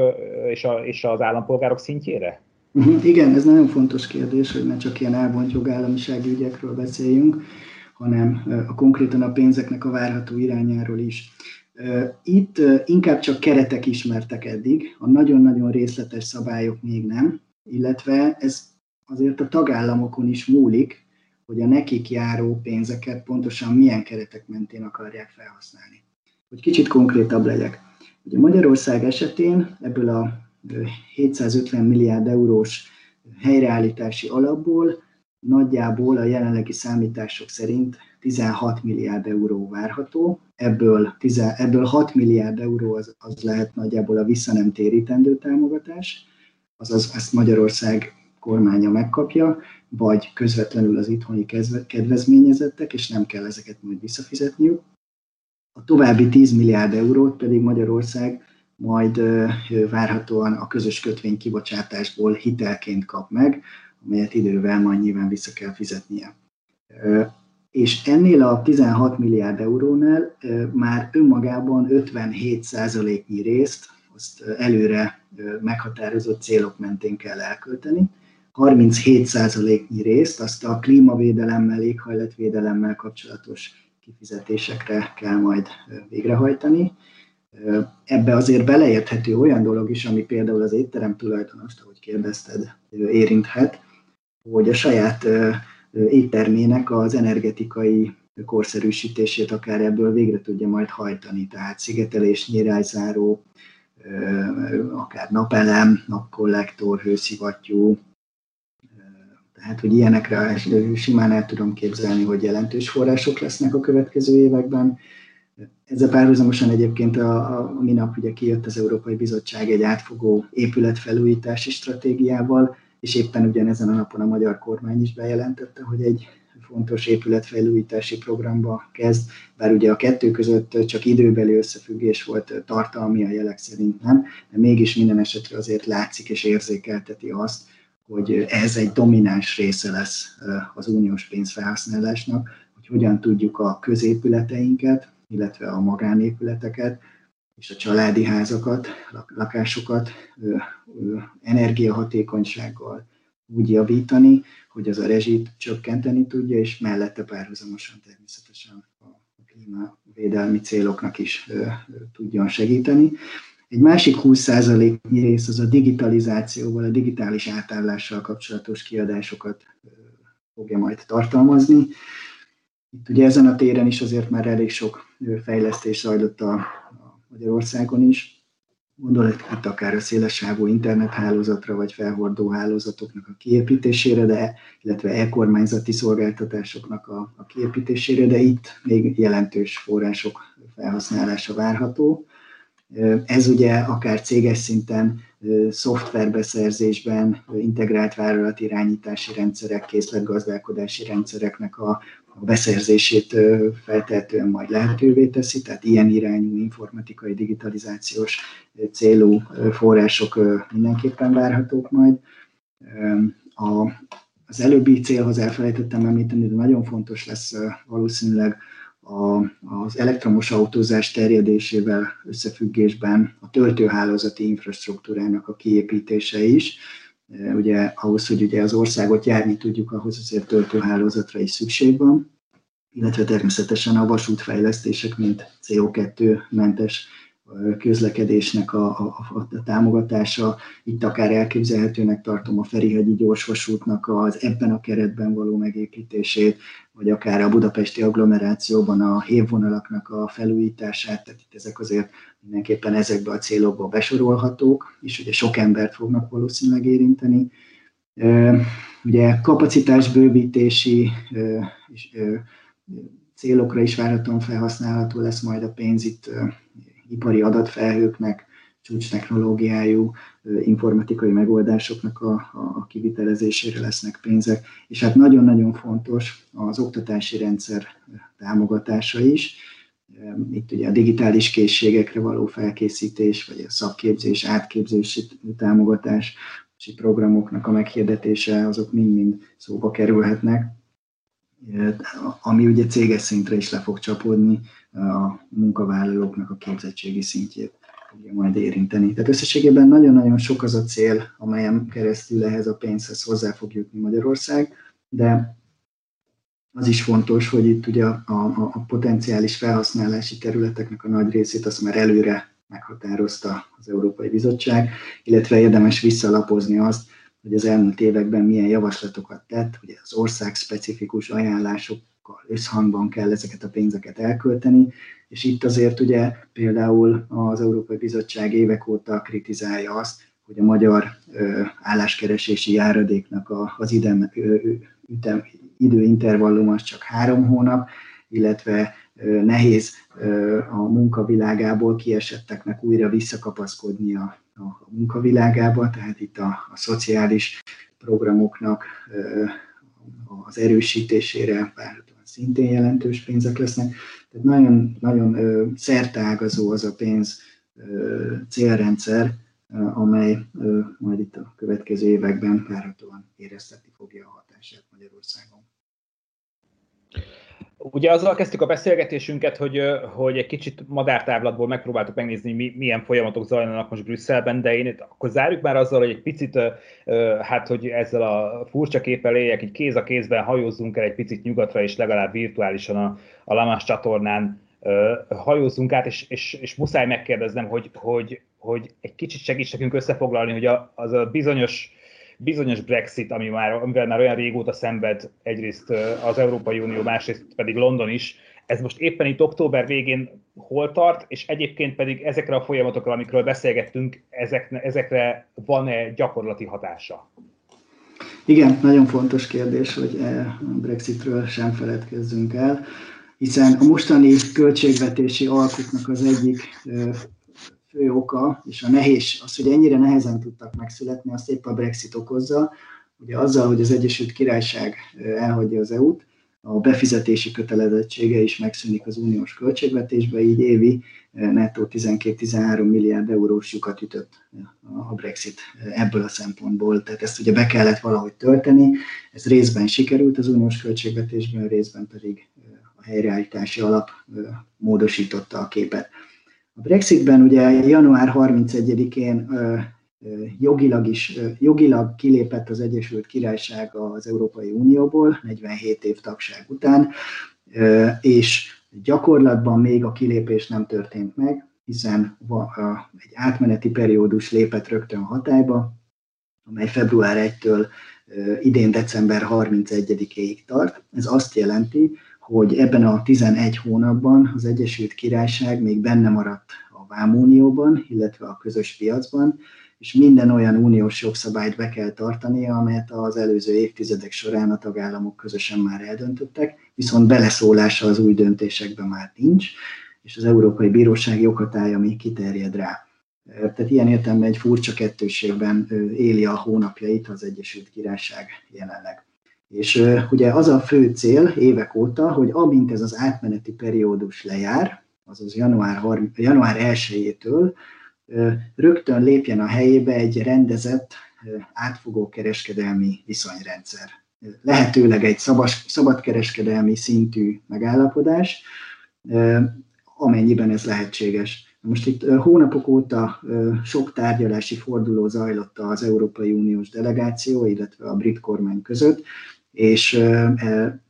Speaker 2: és, a, és az állampolgárok szintjére?
Speaker 1: Uh-huh, igen, ez nagyon fontos kérdés, hogy ne csak ilyen elvont jogállamisági ügyekről beszéljünk hanem a konkrétan a pénzeknek a várható irányáról is. Itt inkább csak keretek ismertek eddig, a nagyon-nagyon részletes szabályok még nem, illetve ez azért a tagállamokon is múlik, hogy a nekik járó pénzeket pontosan milyen keretek mentén akarják felhasználni. Hogy kicsit konkrétabb legyek. Ugye Magyarország esetén ebből a 750 milliárd eurós helyreállítási alapból nagyjából a jelenlegi számítások szerint 16 milliárd euró várható, ebből, 10, ebből 6 milliárd euró az, az lehet nagyjából a visszanem térítendő támogatás, azaz ezt Magyarország kormánya megkapja, vagy közvetlenül az itthoni kedvezményezettek, és nem kell ezeket majd visszafizetniük. A további 10 milliárd eurót pedig Magyarország majd várhatóan a közös kötvény kibocsátásból hitelként kap meg, amelyet idővel majd nyilván vissza kell fizetnie. És ennél a 16 milliárd eurónál már önmagában 57%-nyi részt azt előre meghatározott célok mentén kell elkölteni. 37%-nyi részt azt a klímavédelemmel, éghajlatvédelemmel kapcsolatos kifizetésekre kell majd végrehajtani. Ebbe azért beleérthető olyan dolog is, ami például az étterem tulajdonost, ahogy kérdezted, érinthet, hogy a saját éttermének az energetikai korszerűsítését akár ebből végre tudja majd hajtani. Tehát szigetelés, nyírászáró, akár napelem, napkollektor, hőszivattyú, tehát, hogy ilyenekre simán el tudom képzelni, hogy jelentős források lesznek a következő években. Ezzel párhuzamosan egyébként a, a minap ugye kijött az Európai Bizottság egy átfogó épületfelújítási stratégiával, és éppen ugyanezen a napon a magyar kormány is bejelentette, hogy egy fontos épületfejlőítési programba kezd, bár ugye a kettő között csak időbeli összefüggés volt tartalmi, a jelek szerint nem, de mégis minden esetre azért látszik és érzékelteti azt, hogy ez egy domináns része lesz az uniós pénzfelhasználásnak, hogy hogyan tudjuk a középületeinket, illetve a magánépületeket és a családi házakat, lakásokat energiahatékonysággal úgy javítani, hogy az a rezsit csökkenteni tudja, és mellette párhuzamosan természetesen a klímavédelmi céloknak is tudjon segíteni. Egy másik 20%-nyi rész az a digitalizációval, a digitális átállással kapcsolatos kiadásokat fogja majd tartalmazni. Itt ugye ezen a téren is azért már elég sok fejlesztés zajlott a, Magyarországon is. Gondolok itt akár a szélesávú internethálózatra, vagy felhordó hálózatoknak a kiépítésére, de, illetve e-kormányzati szolgáltatásoknak a, a kiépítésére, de itt még jelentős források felhasználása várható. Ez ugye akár céges szinten szoftverbeszerzésben, integrált vállalat irányítási rendszerek, készletgazdálkodási rendszereknek a beszerzését feltehetően majd lehetővé teszi, tehát ilyen irányú informatikai, digitalizációs célú források mindenképpen várhatók majd. A, az előbbi célhoz elfelejtettem említeni, de nagyon fontos lesz valószínűleg a, az elektromos autózás terjedésével összefüggésben a töltőhálózati infrastruktúrának a kiépítése is. Ugye ahhoz, hogy ugye az országot járni tudjuk, ahhoz azért töltőhálózatra is szükség van, illetve természetesen a vasútfejlesztések, mint CO2-mentes közlekedésnek a, a, a támogatása. Itt akár elképzelhetőnek tartom a Ferihegyi gyorsvasútnak az ebben a keretben való megépítését, vagy akár a budapesti agglomerációban a hévvonalaknak a felújítását, tehát itt ezek azért mindenképpen ezekbe a célokba besorolhatók, és ugye sok embert fognak valószínűleg érinteni. Ugye kapacitásbővítési célokra is várhatóan felhasználható lesz majd a pénz itt ipari adatfelhőknek, csúcs technológiájú informatikai megoldásoknak a, a kivitelezésére lesznek pénzek, és hát nagyon-nagyon fontos az oktatási rendszer támogatása is. Itt ugye a digitális készségekre való felkészítés, vagy a szakképzés, átképzési támogatás, programoknak a meghirdetése, azok mind-mind szóba kerülhetnek, ami ugye céges szintre is le fog csapódni, a munkavállalóknak a képzettségi szintjét fogja majd érinteni. Tehát összességében nagyon-nagyon sok az a cél, amelyen keresztül ehhez a pénzhez hozzá fog jutni Magyarország, de az is fontos, hogy itt ugye a, a, a potenciális felhasználási területeknek a nagy részét azt már előre meghatározta az Európai Bizottság, illetve érdemes visszalapozni azt, hogy az elmúlt években milyen javaslatokat tett, hogy az ország specifikus ajánlásokkal összhangban kell ezeket a pénzeket elkölteni, és itt azért ugye például az Európai Bizottság évek óta kritizálja azt, hogy a magyar álláskeresési járadéknak az idem, ütem, időintervallum az csak három hónap, illetve nehéz a munkavilágából kiesetteknek újra visszakapaszkodni a, a munkavilágába, tehát itt a, a szociális programoknak az erősítésére várhatóan szintén jelentős pénzek lesznek. Tehát nagyon, nagyon szerteágazó az a pénz célrendszer, amely majd itt a következő években várhatóan éreztetni fogja a hatását Magyarországon.
Speaker 2: Ugye azzal kezdtük a beszélgetésünket, hogy, hogy egy kicsit madártávlatból megpróbáltuk megnézni, mi, milyen folyamatok zajlanak most Brüsszelben, de én akkor zárjuk már azzal, hogy egy picit, hát hogy ezzel a furcsa képpel éljek, így kéz a kézben hajózzunk el egy picit nyugatra, és legalább virtuálisan a, a Lamás csatornán hajózzunk át, és, és, és muszáj megkérdeznem, hogy, hogy, hogy egy kicsit segíts nekünk összefoglalni, hogy a, az a bizonyos bizonyos Brexit, ami már, amivel már olyan régóta szenved egyrészt az Európai Unió, másrészt pedig London is, ez most éppen itt október végén hol tart, és egyébként pedig ezekre a folyamatokra, amikről beszélgettünk, ezek, ezekre van-e gyakorlati hatása?
Speaker 1: Igen, nagyon fontos kérdés, hogy e, a Brexitről sem feledkezzünk el, hiszen a mostani költségvetési alkuknak az egyik fő oka, és a nehéz, az, hogy ennyire nehezen tudtak megszületni, azt épp a Brexit okozza. Ugye azzal, hogy az Egyesült Királyság elhagyja az EU-t, a befizetési kötelezettsége is megszűnik az uniós költségvetésbe, így évi nettó 12-13 milliárd eurós lyukat ütött a Brexit ebből a szempontból. Tehát ezt ugye be kellett valahogy tölteni, ez részben sikerült az uniós költségvetésben, részben pedig a helyreállítási alap módosította a képet. A Brexitben ugye január 31-én jogilag is, jogilag kilépett az Egyesült Királyság az Európai Unióból 47 év tagság után, és gyakorlatban még a kilépés nem történt meg, hiszen egy átmeneti periódus lépett rögtön hatályba, amely február 1-től idén december 31-ig tart. Ez azt jelenti, hogy ebben a 11 hónapban az Egyesült Királyság még benne maradt a Vámunióban, illetve a közös piacban, és minden olyan uniós jogszabályt be kell tartania, amelyet az előző évtizedek során a tagállamok közösen már eldöntöttek, viszont beleszólása az új döntésekben már nincs, és az Európai Bíróság joghatája még kiterjed rá. Tehát ilyen értelemben egy furcsa kettőségben éli a hónapjait az Egyesült Királyság jelenleg. És ugye az a fő cél évek óta, hogy amint ez az átmeneti periódus lejár, azaz január, január 1-től rögtön lépjen a helyébe egy rendezett, átfogó kereskedelmi viszonyrendszer. Lehetőleg egy szabas, szabadkereskedelmi szintű megállapodás, amennyiben ez lehetséges. Most itt hónapok óta sok tárgyalási forduló zajlott az Európai Uniós delegáció, illetve a brit kormány között, és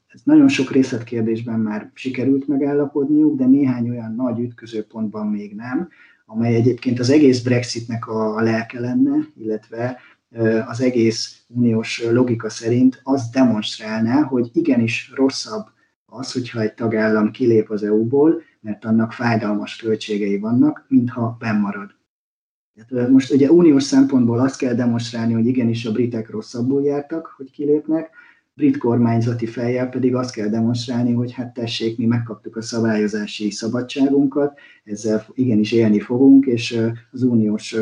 Speaker 1: ez nagyon sok részletkérdésben már sikerült megállapodniuk, de néhány olyan nagy ütközőpontban még nem, amely egyébként az egész Brexitnek a, lelke lenne, illetve az egész uniós logika szerint az demonstrálná, hogy igenis rosszabb az, hogyha egy tagállam kilép az EU-ból, mert annak fájdalmas költségei vannak, mintha bennmarad. Tehát most ugye uniós szempontból azt kell demonstrálni, hogy igenis a britek rosszabbul jártak, hogy kilépnek, brit kormányzati fejjel pedig azt kell demonstrálni, hogy hát tessék, mi megkaptuk a szabályozási szabadságunkat, ezzel igenis élni fogunk, és az uniós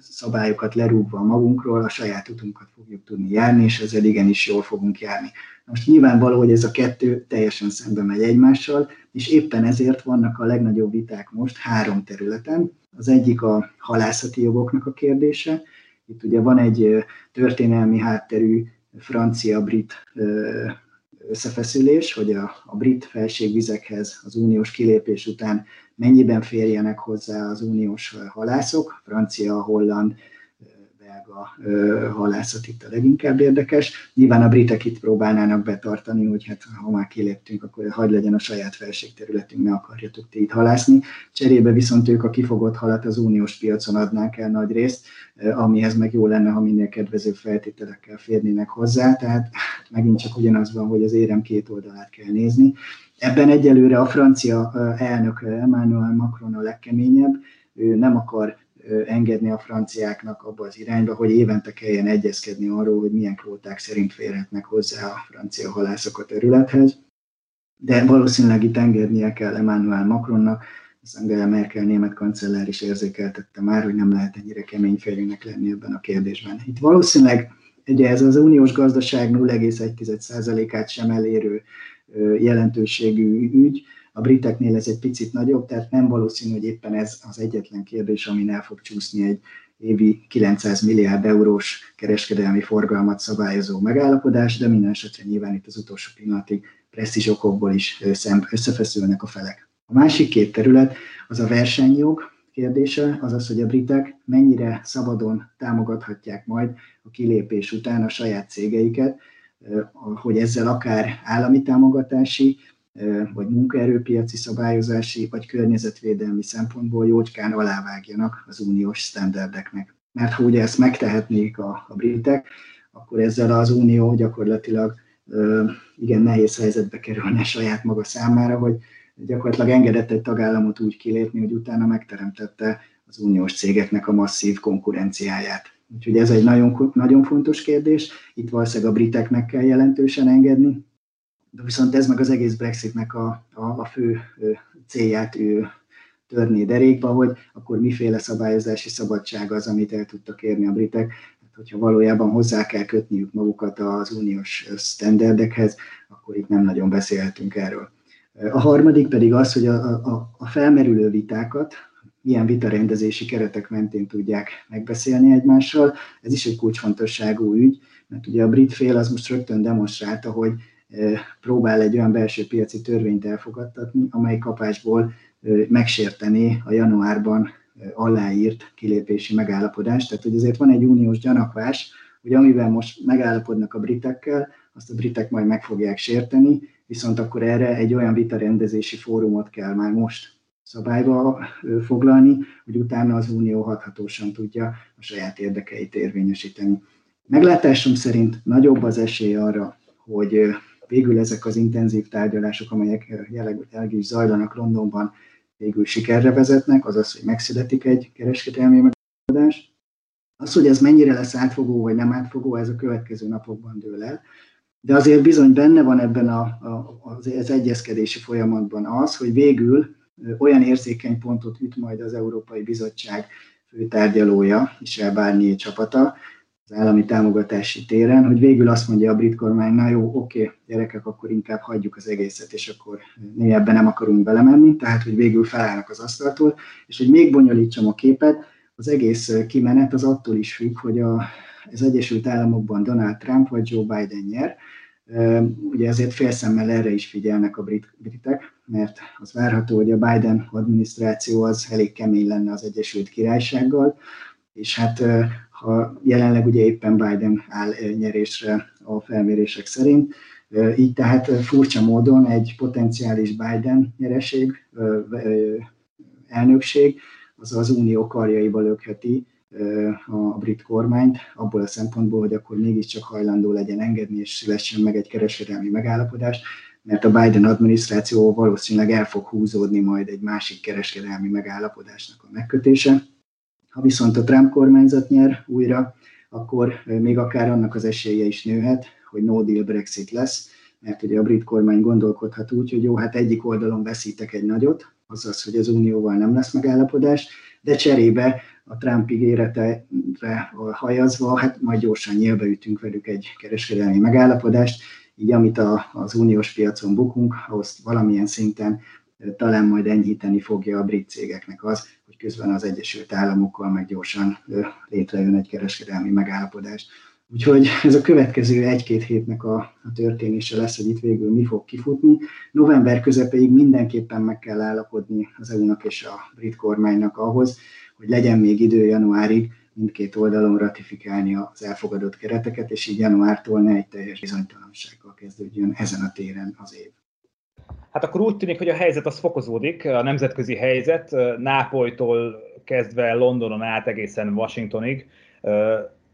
Speaker 1: szabályokat lerúgva magunkról a saját utunkat fogjuk tudni járni, és ezzel igenis jól fogunk járni. Most nyilvánvaló, hogy ez a kettő teljesen szembe megy egymással, és éppen ezért vannak a legnagyobb viták most három területen. Az egyik a halászati jogoknak a kérdése. Itt ugye van egy történelmi hátterű francia-brit összefeszülés, hogy a, a brit felségvizekhez az uniós kilépés után mennyiben férjenek hozzá az uniós halászok, francia, holland, belga halászat itt a leginkább érdekes. Nyilván a britek itt próbálnának betartani, hogy hát ha már kiléptünk, akkor hagyd legyen a saját felségterületünk, ne akarjatok ti itt halászni. Cserébe viszont ők a kifogott halat az uniós piacon adnák el nagy részt, amihez meg jó lenne, ha minél kedvezőbb feltételekkel férnének hozzá, tehát megint csak ugyanaz van, hogy az érem két oldalát kell nézni. Ebben egyelőre a francia elnök Emmanuel Macron a legkeményebb, ő nem akar engedni a franciáknak abba az irányba, hogy évente kelljen egyezkedni arról, hogy milyen kvóták szerint férhetnek hozzá a francia halászok a területhez. De valószínűleg itt engednie kell Emmanuel Macronnak, az Angela Merkel német kancellár is érzékeltette már, hogy nem lehet ennyire kemény férjének lenni ebben a kérdésben. Itt valószínűleg ugye ez az uniós gazdaság 0,1%-át sem elérő jelentőségű ügy, a briteknél ez egy picit nagyobb, tehát nem valószínű, hogy éppen ez az egyetlen kérdés, amin el fog csúszni egy évi 900 milliárd eurós kereskedelmi forgalmat szabályozó megállapodás, de minden esetre nyilván itt az utolsó pillanatig presztízs okokból is összefeszülnek a felek. A másik két terület az a versenyjog kérdése, azaz, hogy a britek mennyire szabadon támogathatják majd a kilépés után a saját cégeiket, hogy ezzel akár állami támogatási, vagy munkaerőpiaci szabályozási, vagy környezetvédelmi szempontból jócskán alávágjanak az uniós sztenderdeknek. Mert ha ugye ezt megtehetnék a, a britek, akkor ezzel az unió gyakorlatilag igen nehéz helyzetbe kerülne saját maga számára, hogy gyakorlatilag engedett egy tagállamot úgy kilépni, hogy utána megteremtette az uniós cégeknek a masszív konkurenciáját. Úgyhogy ez egy nagyon, nagyon fontos kérdés. Itt valószínűleg a briteknek kell jelentősen engedni, viszont ez meg az egész Brexitnek a, a, a fő célját ő törné derékba, hogy akkor miféle szabályozási szabadság az, amit el tudtak érni a britek, hát, hogyha valójában hozzá kell kötniük magukat az uniós standardekhez, akkor itt nem nagyon beszélhetünk erről. A harmadik pedig az, hogy a, a, a felmerülő vitákat milyen vitarendezési keretek mentén tudják megbeszélni egymással. Ez is egy kulcsfontosságú ügy, mert ugye a brit fél az most rögtön demonstrálta, hogy próbál egy olyan belső piaci törvényt elfogadtatni, amely kapásból megsérteni a januárban aláírt kilépési megállapodást. Tehát, hogy azért van egy uniós gyanakvás, hogy amivel most megállapodnak a britekkel, azt a britek majd meg fogják sérteni, viszont akkor erre egy olyan vitarendezési fórumot kell már most szabályba foglalni, hogy utána az Unió hathatósan tudja a saját érdekeit érvényesíteni. Meglátásom szerint nagyobb az esély arra, hogy végül ezek az intenzív tárgyalások, amelyek jelenleg is zajlanak Londonban, végül sikerre vezetnek, azaz, hogy megszületik egy kereskedelmi megoldás. Az, hogy ez mennyire lesz átfogó vagy nem átfogó, ez a következő napokban dől el. De azért bizony benne van ebben a, a, az egyezkedési folyamatban az, hogy végül olyan érzékeny pontot üt majd az Európai Bizottság főtárgyalója, Michel Barnier csapata, az állami támogatási téren, hogy végül azt mondja a brit kormány, na jó, oké, gyerekek, akkor inkább hagyjuk az egészet, és akkor ebben nem akarunk belemenni, tehát hogy végül felállnak az asztaltól, és hogy még bonyolítsam a képet, az egész kimenet az attól is függ, hogy a, az Egyesült Államokban Donald Trump vagy Joe Biden nyer, Ugye ezért félszemmel erre is figyelnek a brit, britek, mert az várható, hogy a Biden adminisztráció az elég kemény lenne az Egyesült Királysággal, és hát ha jelenleg ugye éppen Biden áll nyerésre a felmérések szerint, így tehát furcsa módon egy potenciális Biden nyereség, elnökség, az az unió karjaiba lökheti a brit kormányt, abból a szempontból, hogy akkor mégiscsak hajlandó legyen engedni, és szülessen meg egy kereskedelmi megállapodás, mert a Biden adminisztráció valószínűleg el fog húzódni majd egy másik kereskedelmi megállapodásnak a megkötése. Ha viszont a Trump kormányzat nyer újra, akkor még akár annak az esélye is nőhet, hogy no deal Brexit lesz, mert ugye a brit kormány gondolkodhat úgy, hogy jó, hát egyik oldalon veszítek egy nagyot, azaz, hogy az unióval nem lesz megállapodás, de cserébe a Trump ígéretre hajazva, hát majd gyorsan nyílbe ütünk velük egy kereskedelmi megállapodást, így amit a, az uniós piacon bukunk, ahhoz valamilyen szinten talán majd enyhíteni fogja a brit cégeknek az, közben az Egyesült Államokkal meg gyorsan létrejön egy kereskedelmi megállapodás. Úgyhogy ez a következő egy-két hétnek a, a történése lesz, hogy itt végül mi fog kifutni. November közepéig mindenképpen meg kell állapodni az EU-nak és a brit kormánynak ahhoz, hogy legyen még idő januárig mindkét oldalon ratifikálni az elfogadott kereteket, és így januártól ne egy teljes bizonytalansággal kezdődjön ezen a téren az év.
Speaker 2: Hát akkor úgy tűnik, hogy a helyzet az fokozódik, a nemzetközi helyzet, Nápolytól kezdve Londonon át egészen Washingtonig,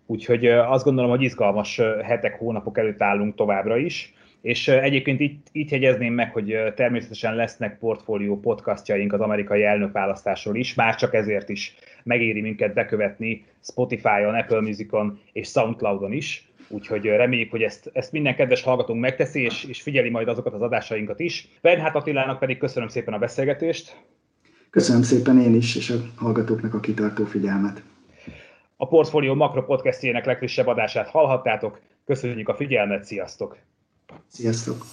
Speaker 2: úgyhogy azt gondolom, hogy izgalmas hetek, hónapok előtt állunk továbbra is. És egyébként itt, itt jegyezném meg, hogy természetesen lesznek portfólió podcastjaink az amerikai elnökválasztásról is, már csak ezért is megéri minket bekövetni Spotify-on, Apple Music-on és Soundcloud-on is. Úgyhogy reméljük, hogy ezt, ezt minden kedves hallgatónk megteszi, és, és figyeli majd azokat az adásainkat is. Bernhát Attilának pedig köszönöm szépen a beszélgetést.
Speaker 1: Köszönöm szépen én is, és a hallgatóknak a kitartó figyelmet.
Speaker 2: A Portfolio Makro podcastjének legfrissebb adását hallhattátok. Köszönjük a figyelmet, sziasztok!
Speaker 1: Sziasztok!